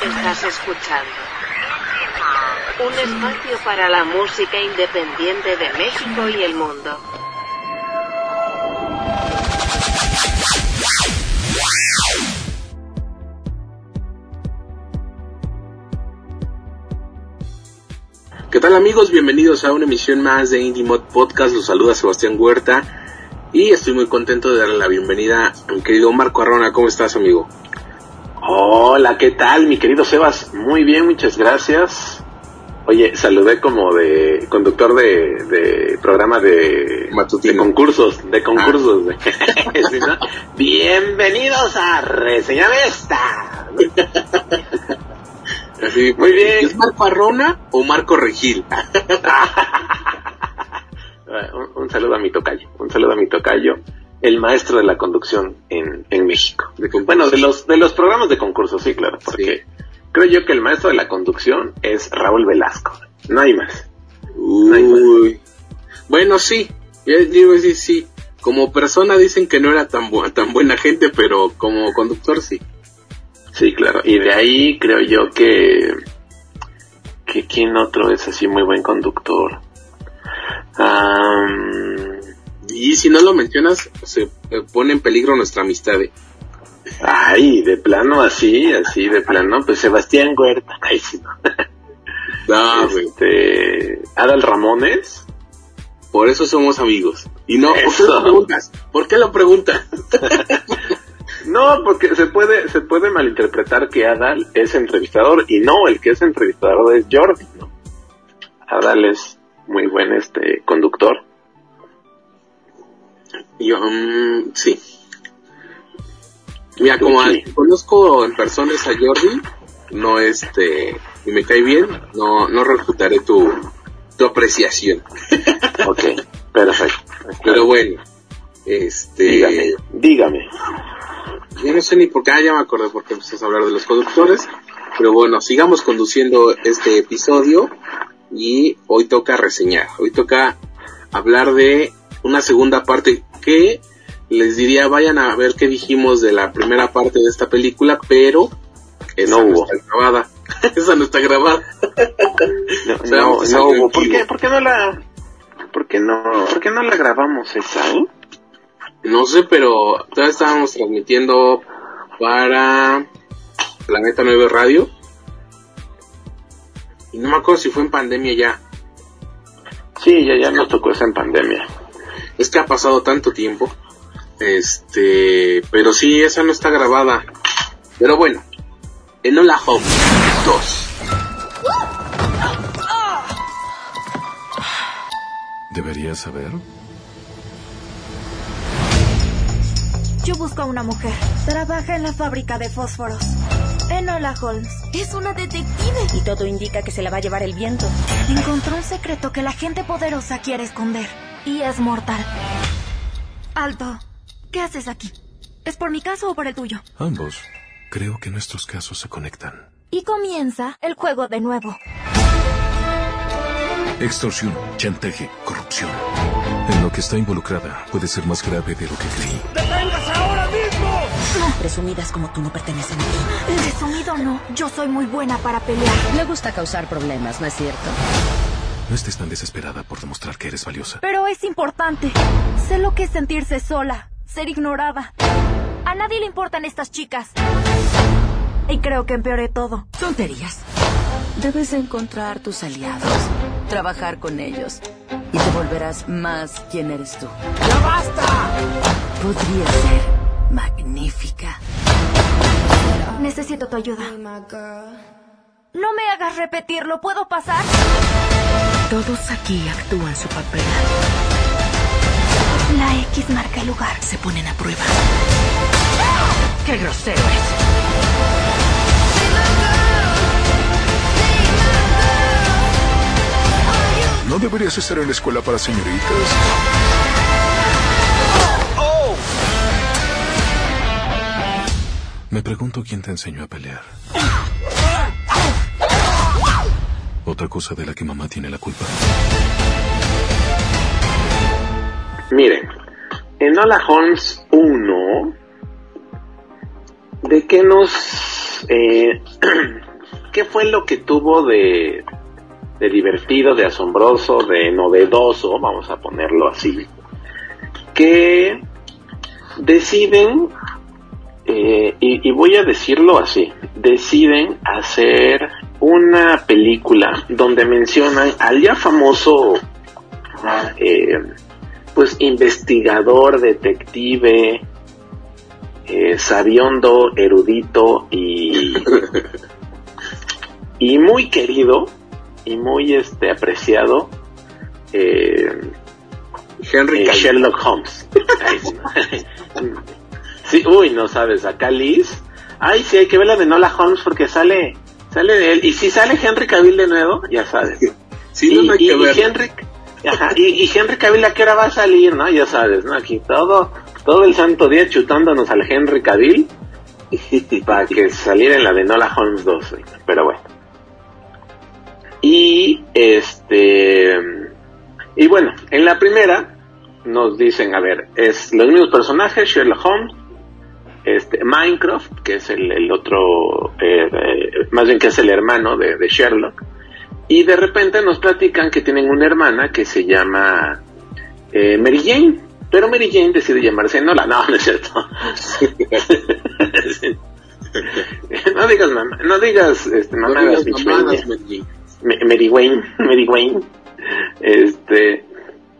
Estás escuchando un espacio para la música independiente de México y el mundo. ¿Qué tal amigos? Bienvenidos a una emisión más de Indie Mod Podcast. Los saluda Sebastián Huerta y estoy muy contento de darle la bienvenida a mi querido Marco Arrona. ¿Cómo estás, amigo? Hola, ¿qué tal, mi querido Sebas? Muy bien, muchas gracias. Oye, saludé como de conductor de, de programa de, de concursos, de concursos. ¿Sí, no? Bienvenidos a Reseñar esta. Así, Muy bien. ¿Es Marco Arrona o Marco Regil? un, un, saludo a mi tocayo, un saludo a mi tocayo, el maestro de la conducción en, en México. De bueno, de los, de los programas de concursos, sí, claro, porque sí. creo yo que el maestro de la conducción es Raúl Velasco. No hay más. Uy. No hay más. Bueno, sí, yo digo sí, sí. Como persona dicen que no era tan, bu tan buena gente, pero como conductor sí. Sí, claro. Y de ahí creo yo que, que quién otro es así muy buen conductor. Um, y si no lo mencionas, se pone en peligro nuestra amistad. ¿eh? Ay, de plano así, así de plano, pues Sebastián Huerta. Ay, sí, no. no este, Adal Ramones. Por eso somos amigos. Y no, ¿por qué lo preguntas? ¿Por qué lo preguntas? No, porque se puede, se puede malinterpretar que Adal es entrevistador y no, el que es entrevistador es Jordi, ¿no? Adal es muy buen este conductor. Yo, um, sí. Mira, como a, conozco en personas a Jordi, no este, y me cae bien, no, no refutaré tu, tu apreciación. ok, perfecto. Pero bueno, este... Dígame, dígame. Yo no sé ni por qué, ah, ya me acordé por qué empezás a hablar de los conductores, pero bueno, sigamos conduciendo este episodio y hoy toca reseñar, hoy toca hablar de una segunda parte que les diría vayan a ver qué dijimos de la primera parte de esta película, pero esa no, no hubo. está grabada. esa no está grabada. no, o sea, no, no hubo. ¿Por qué, ¿Por qué no la, por qué no, por qué no la grabamos esa? Eh? No sé, pero todavía estábamos transmitiendo para Planeta 9 Radio. Y no me acuerdo si fue en pandemia ya. Sí, ya, ya nos tocó esa en pandemia. Es que ha pasado tanto tiempo. Este, pero sí, esa no está grabada. Pero bueno, Enola Holmes 2. ¿Deberías saber? Yo busco a una mujer. Trabaja en la fábrica de fósforos. Enola Holmes. Es una detective. Y todo indica que se la va a llevar el viento. Encontró un secreto que la gente poderosa quiere esconder. Y es mortal. Alto. ¿Qué haces aquí? ¿Es por mi caso o por el tuyo? Ambos. Creo que nuestros casos se conectan. Y comienza el juego de nuevo. Extorsión, chantaje, corrupción. En lo que está involucrada puede ser más grave de lo que creí. ¡Deténgase ahora mismo! No. Presumidas como tú no pertenecen aquí. Presumido no. Yo soy muy buena para pelear. Le gusta causar problemas, ¿no es cierto? No estés tan desesperada por demostrar que eres valiosa. Pero es importante. Sé lo que es sentirse sola, ser ignorada. A nadie le importan estas chicas. Y creo que empeoré todo. Tonterías. Debes encontrar tus aliados, trabajar con ellos y te volverás más quien eres tú. ¡Ya basta! Podría ser magnífica. Necesito tu ayuda. No me hagas repetirlo, ¿puedo pasar? Todos aquí actúan su papel. La X marca el lugar. Se ponen a prueba. ¡Qué grosero es! No deberías estar en la escuela para señoritas. Oh, oh. Me pregunto quién te enseñó a pelear. Otra cosa de la que mamá tiene la culpa. Miren, en Hola Holmes 1, ¿de qué nos... Eh, ¿qué fue lo que tuvo de, divertido, de asombroso, de novedoso, vamos a ponerlo así? Que deciden, eh, y, voy a decirlo así, deciden hacer una película donde mencionan al ya famoso eh, pues investigador, detective, eh, sabiondo, erudito y, y muy querido y muy este apreciado eh, Henry eh, Sherlock Holmes. sí, uy, no sabes, acá Liz. Ay, sí, hay que ver la de Nola Holmes porque sale sale de él. Y si sale Henry Cavill de nuevo, ya sabes. Sí, no ver. Henry, Ajá, y, y, Henry Cavill a qué hora va a salir, ¿no? Ya sabes, ¿no? Aquí todo, todo el santo día chutándonos al Henry Cavill para que saliera en la de Nola Holmes 2, pero bueno. Y este y bueno, en la primera nos dicen, a ver, es los mismos personajes, Sherlock Holmes, este, Minecraft, que es el, otro, eh, eh, más bien que es el hermano de, de Sherlock, y de repente nos platican que tienen una hermana que se llama eh, Mary Jane. Pero Mary Jane decide llamarse Nola. No, no es cierto. no digas mamá, no digas este, mamá no digas mamadas, Mary, Mary Wayne, Mary Wayne. Este,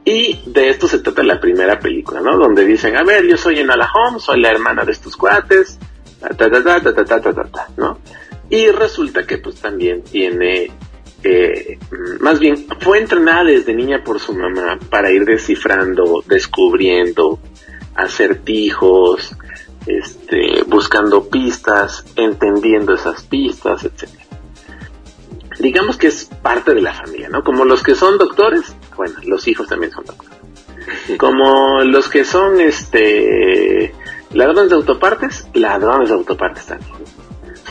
y de esto se trata la primera película, ¿no? Donde dicen, a ver, yo soy Enola Holmes, soy la hermana de estos cuates, ta ta ta ta ta ta ta ta, ¿no? Y resulta que pues también tiene eh, más bien fue entrenada desde niña por su mamá para ir descifrando, descubriendo acertijos, este, buscando pistas, entendiendo esas pistas, etc. Digamos que es parte de la familia, ¿no? Como los que son doctores, bueno, los hijos también son doctores. Como los que son, este, ladrones de autopartes, ladrones de autopartes también.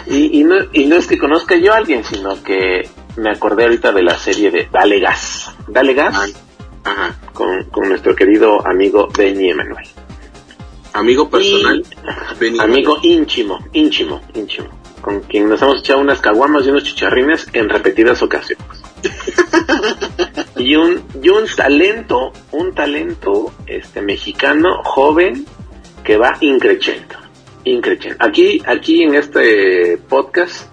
Y, y, no, y no es que conozca yo a alguien, sino que me acordé ahorita de la serie de Dale Gas. Dale Gas. Ajá. Con, con nuestro querido amigo Benny Emanuel. Amigo personal. Benny amigo íntimo, íntimo, íntimo. Con quien nos hemos echado unas caguamas y unos chicharrines en repetidas ocasiones. y un, y un talento, un talento este mexicano joven que va increchendo. Increchendo. Aquí, aquí en este podcast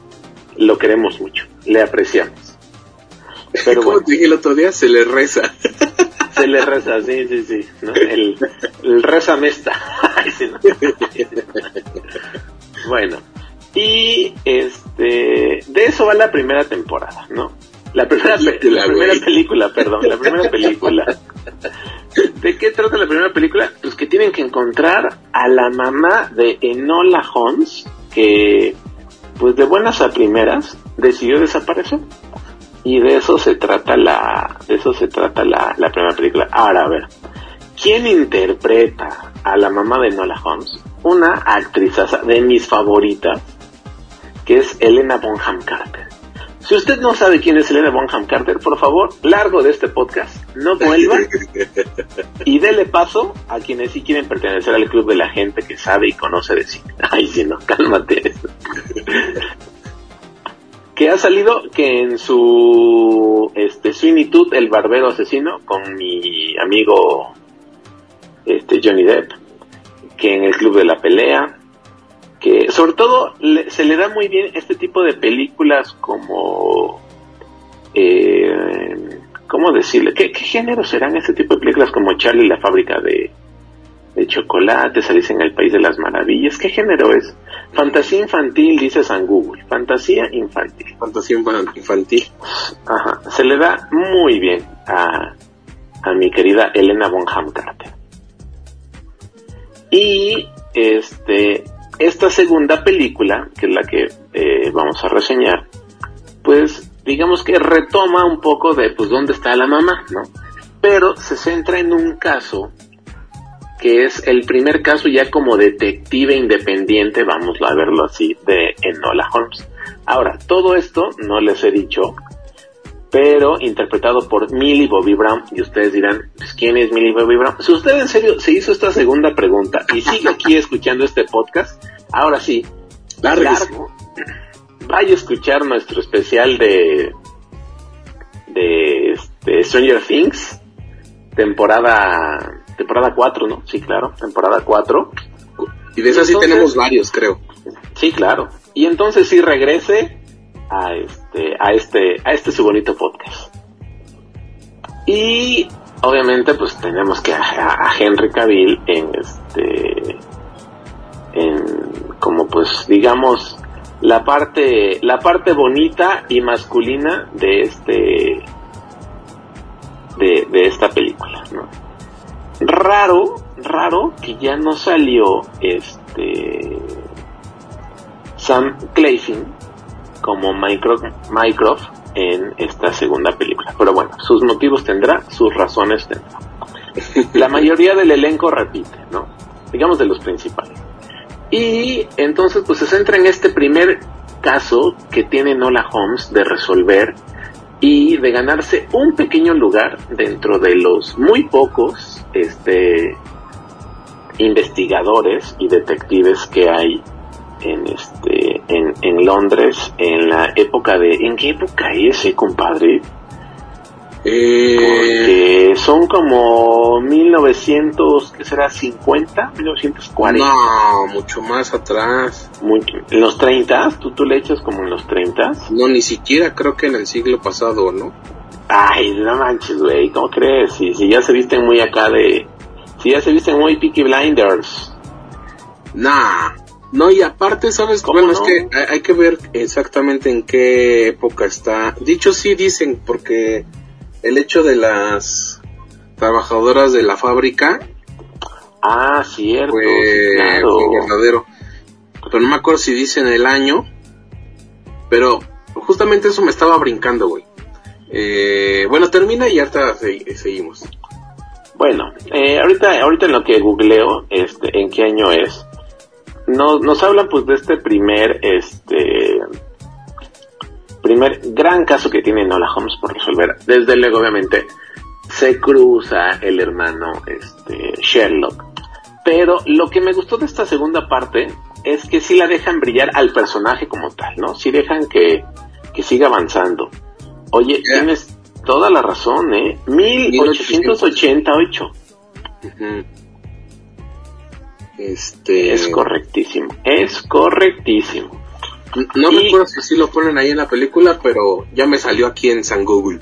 lo queremos mucho le apreciamos. Pero Como dije el otro día, se le reza. Se le reza, sí, sí, sí. El, el reza mesta. bueno, y este de eso va la primera temporada, ¿no? La primera, película, la primera película, perdón, la primera película. ¿De qué trata la primera película? Pues que tienen que encontrar a la mamá de Enola Holmes, que pues de buenas a primeras decidió desaparecer. Y de eso se trata la, de eso se trata la, la primera película. Ahora, a ver, ¿quién interpreta a la mamá de Nola Holmes? Una actriz de mis favoritas, que es Elena Bonham Carter. Si usted no sabe quién es Elena Bonham Carter, por favor, largo de este podcast, no vuelva y dele paso a quienes sí quieren pertenecer al club de la gente que sabe y conoce de cine. Ay, si no, cálmate. que ha salido que en su este Todd, el barbero asesino, con mi amigo este Johnny Depp, que en el club de la pelea, que sobre todo se le da muy bien este tipo de películas como eh, ¿cómo decirle? ¿Qué, ¿Qué género serán este tipo de películas como Charlie la fábrica de de chocolate, salís en el país de las maravillas. ¿Qué género es? Fantasía infantil, dice San Google. Fantasía infantil. Fantasía infantil. Ajá. Se le da muy bien a, a mi querida Elena Bonham Carter. Y este, esta segunda película, que es la que eh, vamos a reseñar, pues digamos que retoma un poco de pues dónde está la mamá, ¿no? Pero se centra en un caso que es el primer caso ya como detective independiente, vamos a verlo así, de Enola Holmes. Ahora, todo esto no les he dicho, pero interpretado por Millie Bobby Brown, y ustedes dirán, pues, ¿quién es Millie Bobby Brown? Si usted en serio se hizo esta segunda pregunta y sigue aquí escuchando este podcast, ahora sí, largo, vaya a escuchar nuestro especial de de, este, Stranger Things, temporada temporada 4, ¿no? Sí, claro, temporada 4. Y de esas sí tenemos varios, creo. Sí, claro. Y entonces sí regrese a este a este a este su bonito podcast. Y obviamente pues tenemos que a, Henry Cavill en este en como pues digamos la parte la parte bonita y masculina de este de, de esta película ¿no? raro raro que ya no salió este Sam Claflin como Mycroft, en esta segunda película. Pero bueno sus motivos tendrá sus razones tendrá. La mayoría del elenco repite no digamos de los principales. Y entonces pues se centra en este primer caso que tiene Nola Holmes de resolver y de ganarse un pequeño lugar dentro de los muy pocos este investigadores y detectives que hay en este en, en Londres en la época de ¿en qué época es, eh, compadre? Eh, son como 1900, ¿qué será? ¿50? ¿1940? No, mucho más atrás. ¿En los 30? ¿Tú, ¿Tú le echas como en los 30? No, ni siquiera creo que en el siglo pasado, ¿no? Ay, no manches, güey, ¿cómo crees? Si, si ya se visten muy acá de... Si ya se visten muy Peaky Blinders. Nah, no, y aparte, ¿sabes? Bueno, es que hay que ver exactamente en qué época está. Dicho sí dicen, porque el hecho de las trabajadoras de la fábrica. Ah, cierto. Fue, verdadero. Pero no me acuerdo si dicen el año. Pero justamente eso me estaba brincando, güey. Eh, bueno, termina y ahorita seguimos. Bueno, eh, ahorita, ahorita en lo que googleo, este, en qué año es, nos, nos hablan pues de este primer, este, primer gran caso que tiene Nola Holmes por resolver. Desde luego, obviamente, se cruza el hermano este, Sherlock. Pero lo que me gustó de esta segunda parte es que sí la dejan brillar al personaje como tal, ¿no? Sí dejan que, que siga avanzando. Oye, tienes toda la razón, ¿eh? 1888. Este... Es correctísimo, es correctísimo. No me recuerdo si sí lo ponen ahí en la película, pero ya me salió aquí en San Google.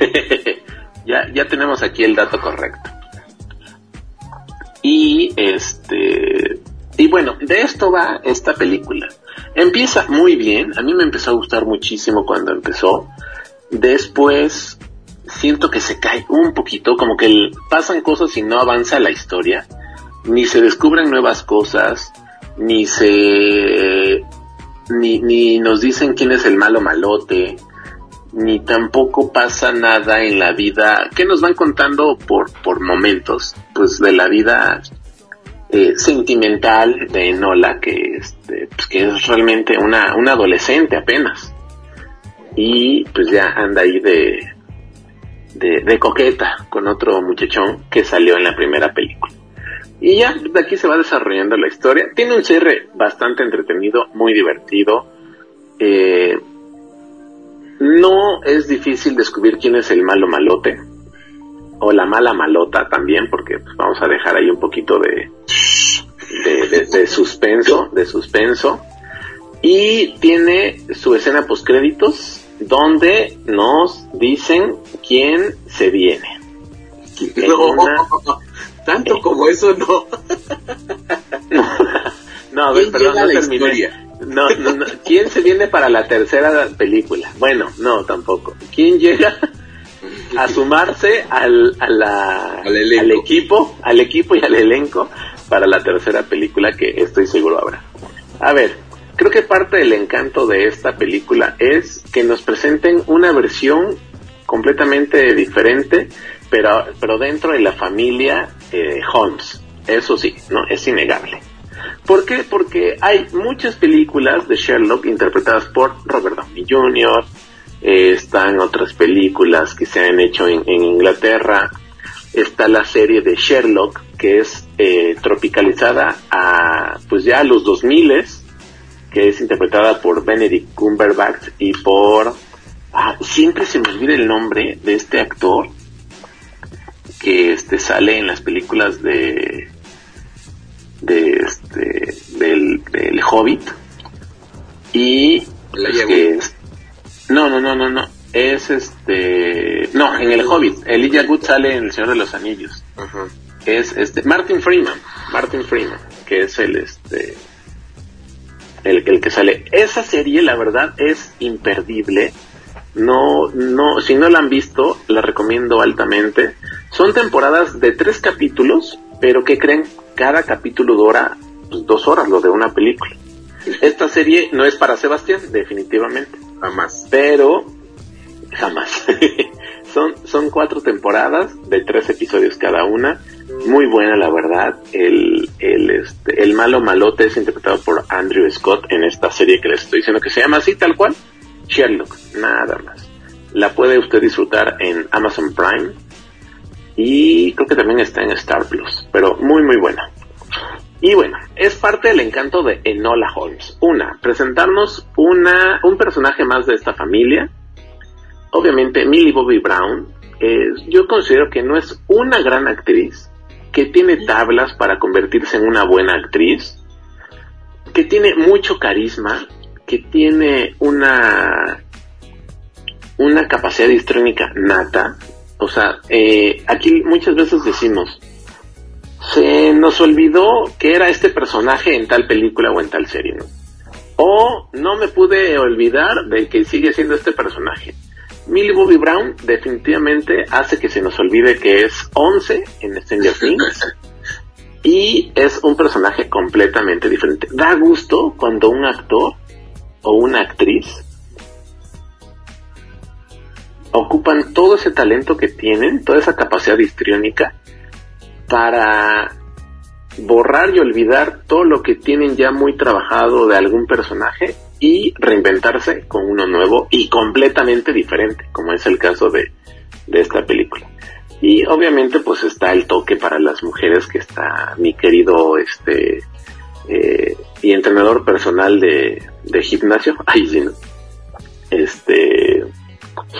ya, ya tenemos aquí el dato correcto. Y este. Y bueno, de esto va esta película. Empieza muy bien. A mí me empezó a gustar muchísimo cuando empezó. Después siento que se cae un poquito, como que pasan cosas y no avanza la historia, ni se descubren nuevas cosas, ni se ni, ni nos dicen quién es el malo malote, ni tampoco pasa nada en la vida, que nos van contando por, por momentos, pues de la vida eh, sentimental de Enola, que, este, pues que es realmente una, una adolescente apenas. Y pues ya anda ahí de, de, de coqueta con otro muchachón que salió en la primera película. Y ya de aquí se va desarrollando la historia. Tiene un cierre bastante entretenido, muy divertido. Eh, no es difícil descubrir quién es el malo malote. O la mala malota también, porque pues, vamos a dejar ahí un poquito de, de, suspenso, de suspenso. Y tiene su escena post créditos donde nos dicen quién se viene. Tanto como eso no. no, a ver, perdón, no terminé. No, no, ¿Quién se viene para la tercera película? Bueno, no, tampoco. ¿Quién llega a sumarse al, a la, al, equipo, al equipo y al elenco para la tercera película que estoy seguro habrá? A ver, creo que parte del encanto de esta película es que nos presenten una versión completamente diferente pero, pero dentro de la familia eh, Holmes. Eso sí, ¿no? Es innegable. ¿Por qué? Porque hay muchas películas de Sherlock interpretadas por Robert Downey Jr., eh, están otras películas que se han hecho en, Inglaterra, está la serie de Sherlock, que es eh, tropicalizada a, pues ya a los 2000 que es interpretada por Benedict Cumberbatch y por... Ah, siempre se me olvida el nombre de este actor que este sale en las películas de de este del, del Hobbit. Y es, no no no no no es este no en el Hobbit Elijah Wood sale en el Señor de los Anillos. Es este Martin Freeman Martin Freeman que es el este el, el que sale. Esa serie la verdad es imperdible. No no si no la han visto la recomiendo altamente son temporadas de tres capítulos, pero que creen? Cada capítulo dura pues, dos horas, lo de una película. Esta serie no es para Sebastián, definitivamente. Jamás. Pero, jamás. son, son cuatro temporadas de tres episodios cada una. Muy buena, la verdad. El, el, este, el malo malote es interpretado por Andrew Scott en esta serie que les estoy diciendo que se llama así, tal cual. Sherlock, nada más. La puede usted disfrutar en Amazon Prime y creo que también está en Star Plus, pero muy muy buena. Y bueno, es parte del encanto de Enola Holmes. Una, presentarnos una, un personaje más de esta familia. Obviamente, Millie Bobby Brown, yo considero que no es una gran actriz, que tiene tablas para convertirse en una buena actriz, que tiene mucho carisma, que tiene una, una capacidad histrónica nata, o sea, eh, aquí muchas veces decimos, se nos olvidó que era este personaje en tal película o en tal serie, ¿no? O no me pude olvidar de que sigue siendo este personaje. Millie Bobby Brown definitivamente hace que se nos olvide que es 11 en Stranger Things y es un personaje completamente diferente. Da gusto cuando un actor o una actriz ocupan todo ese talento que tienen, toda esa capacidad histriónica, para borrar y olvidar todo lo que tienen ya muy trabajado de algún personaje y reinventarse con uno nuevo y completamente diferente, como es el caso de, esta película. Y obviamente pues está el toque para las mujeres que está mi querido este eh, y entrenador personal de, de gimnasio, ahí sí, ¿no? Este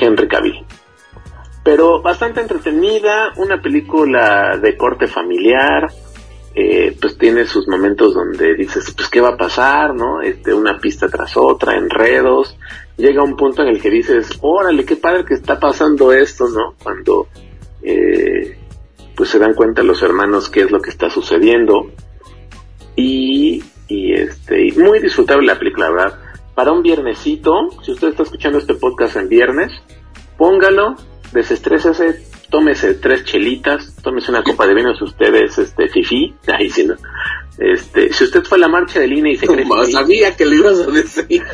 Henry Cavill. Pero bastante entretenida, una película de corte familiar, eh, pues tiene sus momentos donde dices, pues qué va a pasar, ¿no? Este, una pista tras otra, enredos, llega un punto en el que dices, órale, qué padre que está pasando esto, ¿no? Cuando, eh, pues se dan cuenta los hermanos qué es lo que está sucediendo. Y, este, muy disfrutable la película, ¿verdad? Para un viernesito, si usted está escuchando este podcast en viernes, póngalo, desestrésese, tómese tres chelitas, tómese una copa de vino si usted es este fifi, ahí sí, ¿no? Este, si usted fue a la marcha de línea y se cree no, sabía que le ibas a decir.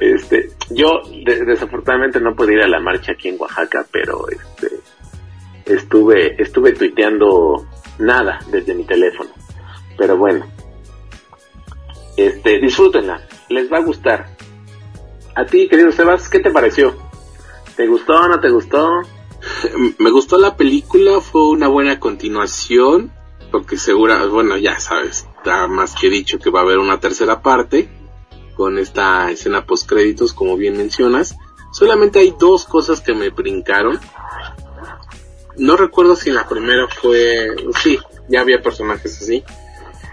este, yo desafortunadamente no pude ir a la marcha aquí en Oaxaca, pero este estuve estuve tuiteando nada desde mi teléfono. Pero bueno, este, disfrútenla, les va a gustar. A ti, querido Sebas, ¿qué te pareció? ¿Te gustó o no te gustó? Me gustó la película, fue una buena continuación, porque segura, bueno, ya sabes, está más que dicho que va a haber una tercera parte con esta escena post créditos, como bien mencionas. Solamente hay dos cosas que me brincaron. No recuerdo si en la primera fue, sí, ya había personajes así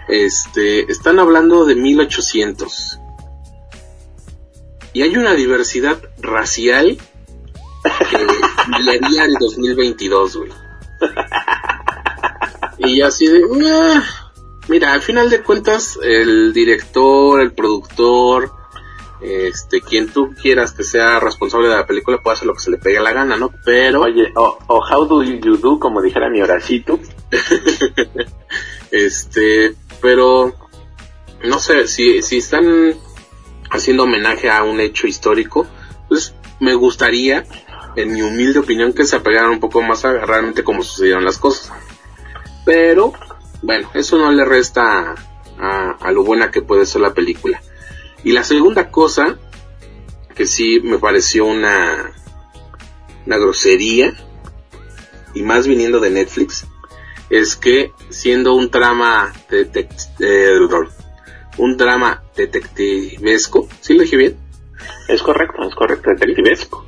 este, están hablando de 1800. Y hay una diversidad racial que le haría el 2022, güey. Y así de, ah". mira, al final de cuentas, el director, el productor, este, quien tú quieras que sea responsable de la película puede hacer lo que se le pegue la gana, ¿no? Pero... Oye, o, how do you do, como dijera mi horacito. este, pero no sé, si, si están haciendo homenaje a un hecho histórico, pues me gustaría, en mi humilde opinión, que se apegaran un poco más a realmente cómo sucedieron las cosas. Pero, bueno, eso no le resta a, a lo buena que puede ser la película. Y la segunda cosa, que sí me pareció una, una grosería, y más viniendo de Netflix, es que siendo un trama eh, un drama detectivesco, ¿sí lo dije bien? Es correcto, es correcto, detectivesco.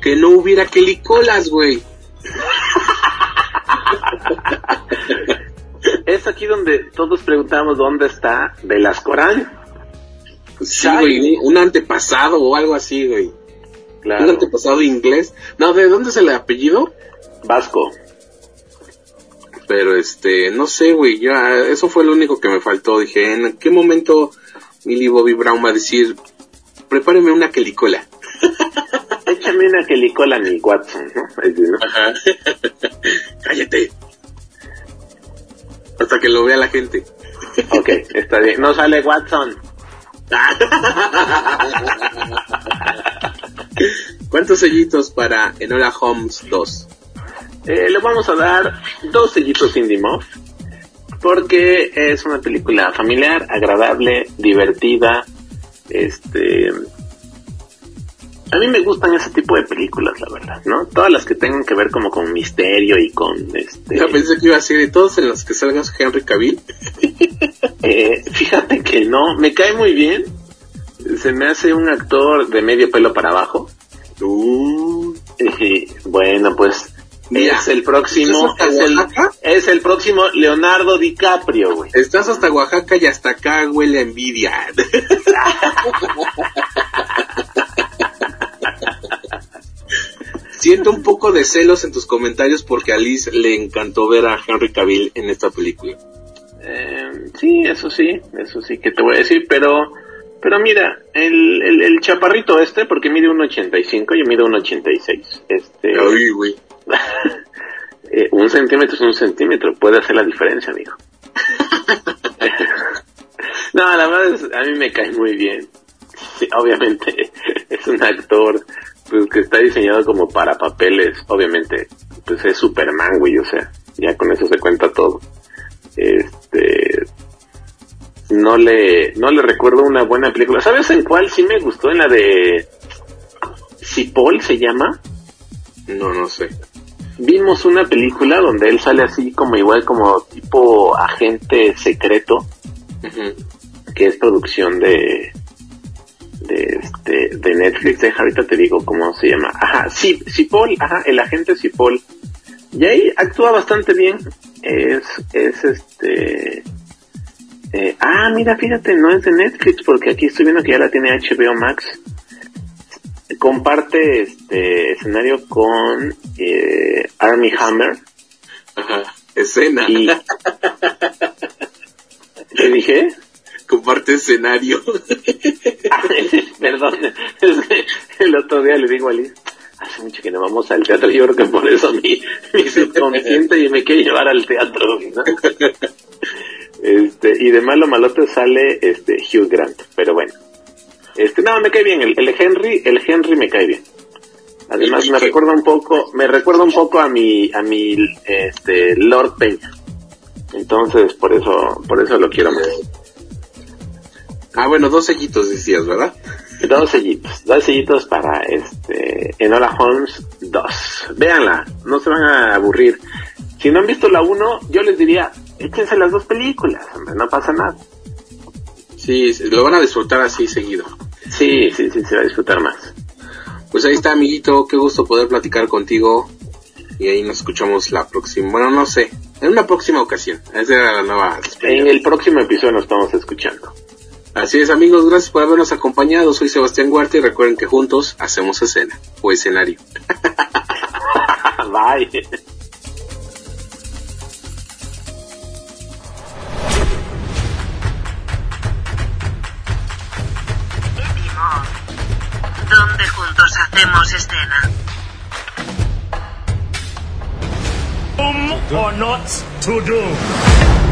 Que no hubiera quelicolas, güey. es aquí donde todos preguntamos dónde está Velascorán. Sí, güey, un antepasado o algo así, güey. Claro. Un antepasado inglés. No, ¿de dónde es el apellido? Vasco. Pero este, no sé, güey, ya, eso fue lo único que me faltó. Dije, ¿en qué momento Millie Bobby Brown va a decir, prepáreme una quelicola? Échame una quelicola el Watson, ¿no? Ajá. Cállate. Hasta que lo vea la gente. ok, está bien. No sale Watson. ¿Cuántos sellitos para Enola Holmes 2? Eh, le vamos a dar dos sellitos Indie Muff porque es una película familiar, agradable, divertida, este a mí me gustan ese tipo de películas, la verdad, ¿no? Todas las que tengan que ver como con misterio y con este... Yo pensé que iba a ser de todos en los que salgas Henry Cavill. eh, fíjate que no, me cae muy bien. Se me hace un actor de medio pelo para abajo. Uh. bueno, pues es el próximo, es el, es el, próximo Leonardo DiCaprio, güey. Estás hasta Oaxaca y hasta acá huele envidia. Siento un poco de celos en tus comentarios porque a Liz le encantó ver a Henry Cavill en esta película. Eh, sí, eso sí, eso sí que te voy a decir, pero pero mira, el, el, chaparrito este, porque mide 1,85, yo mido 1,86. Este, Ay, güey. Eh, un centímetro es un centímetro, puede hacer la diferencia, amigo. no, la verdad es, a mí me cae muy bien. Sí, obviamente es un actor pues que está diseñado como para papeles, obviamente, pues es Superman, güey, o sea, ya con eso se cuenta todo. Este, no le, no le recuerdo una buena película. ¿Sabes en cuál sí me gustó? En la de Paul se llama. No, no sé. Vimos una película donde él sale así como igual como tipo agente secreto, que es producción de, de este de Netflix, deja ahorita te digo cómo se llama. Ajá, sí, Paul ajá, el agente Paul Y ahí actúa bastante bien. Es, es este. Eh, ah, mira, fíjate, no es de Netflix, porque aquí estoy viendo que ya la tiene HBO Max. Comparte este escenario con eh, Army Hammer. Ajá, escena. ¿Qué dije? comparte escenario. Perdón, el otro día le digo a Liz, hace mucho que no vamos al teatro, yo creo que por eso mi, mi subconsciente y me quiere llevar al teatro. Este, y de malo malote sale este Hugh Grant, pero bueno. Este, no, me cae bien, el, el Henry, el Henry me cae bien. Además me recuerda un poco, me recuerda un poco a mi, a mi, este, Lord Peña. Entonces, por eso, por eso lo quiero más. Ah, bueno, dos sellitos decías, ¿verdad? Dos sellitos, dos sellitos para este Enola Holmes 2. Véanla, no se van a aburrir. Si no han visto la 1, yo les diría, échense las dos películas, hombre, no pasa nada. Sí, lo van a disfrutar así seguido. Sí, sí, sí, se va a disfrutar más. Pues ahí está, amiguito, qué gusto poder platicar contigo. Y ahí nos escuchamos la próxima, bueno, no sé, en una próxima ocasión. Esa era la nueva. En el próximo episodio nos estamos escuchando. Así es amigos, gracias por habernos acompañado. Soy Sebastián Huerta y recuerden que juntos hacemos escena o escenario. Bye. Escena. Um or not to do.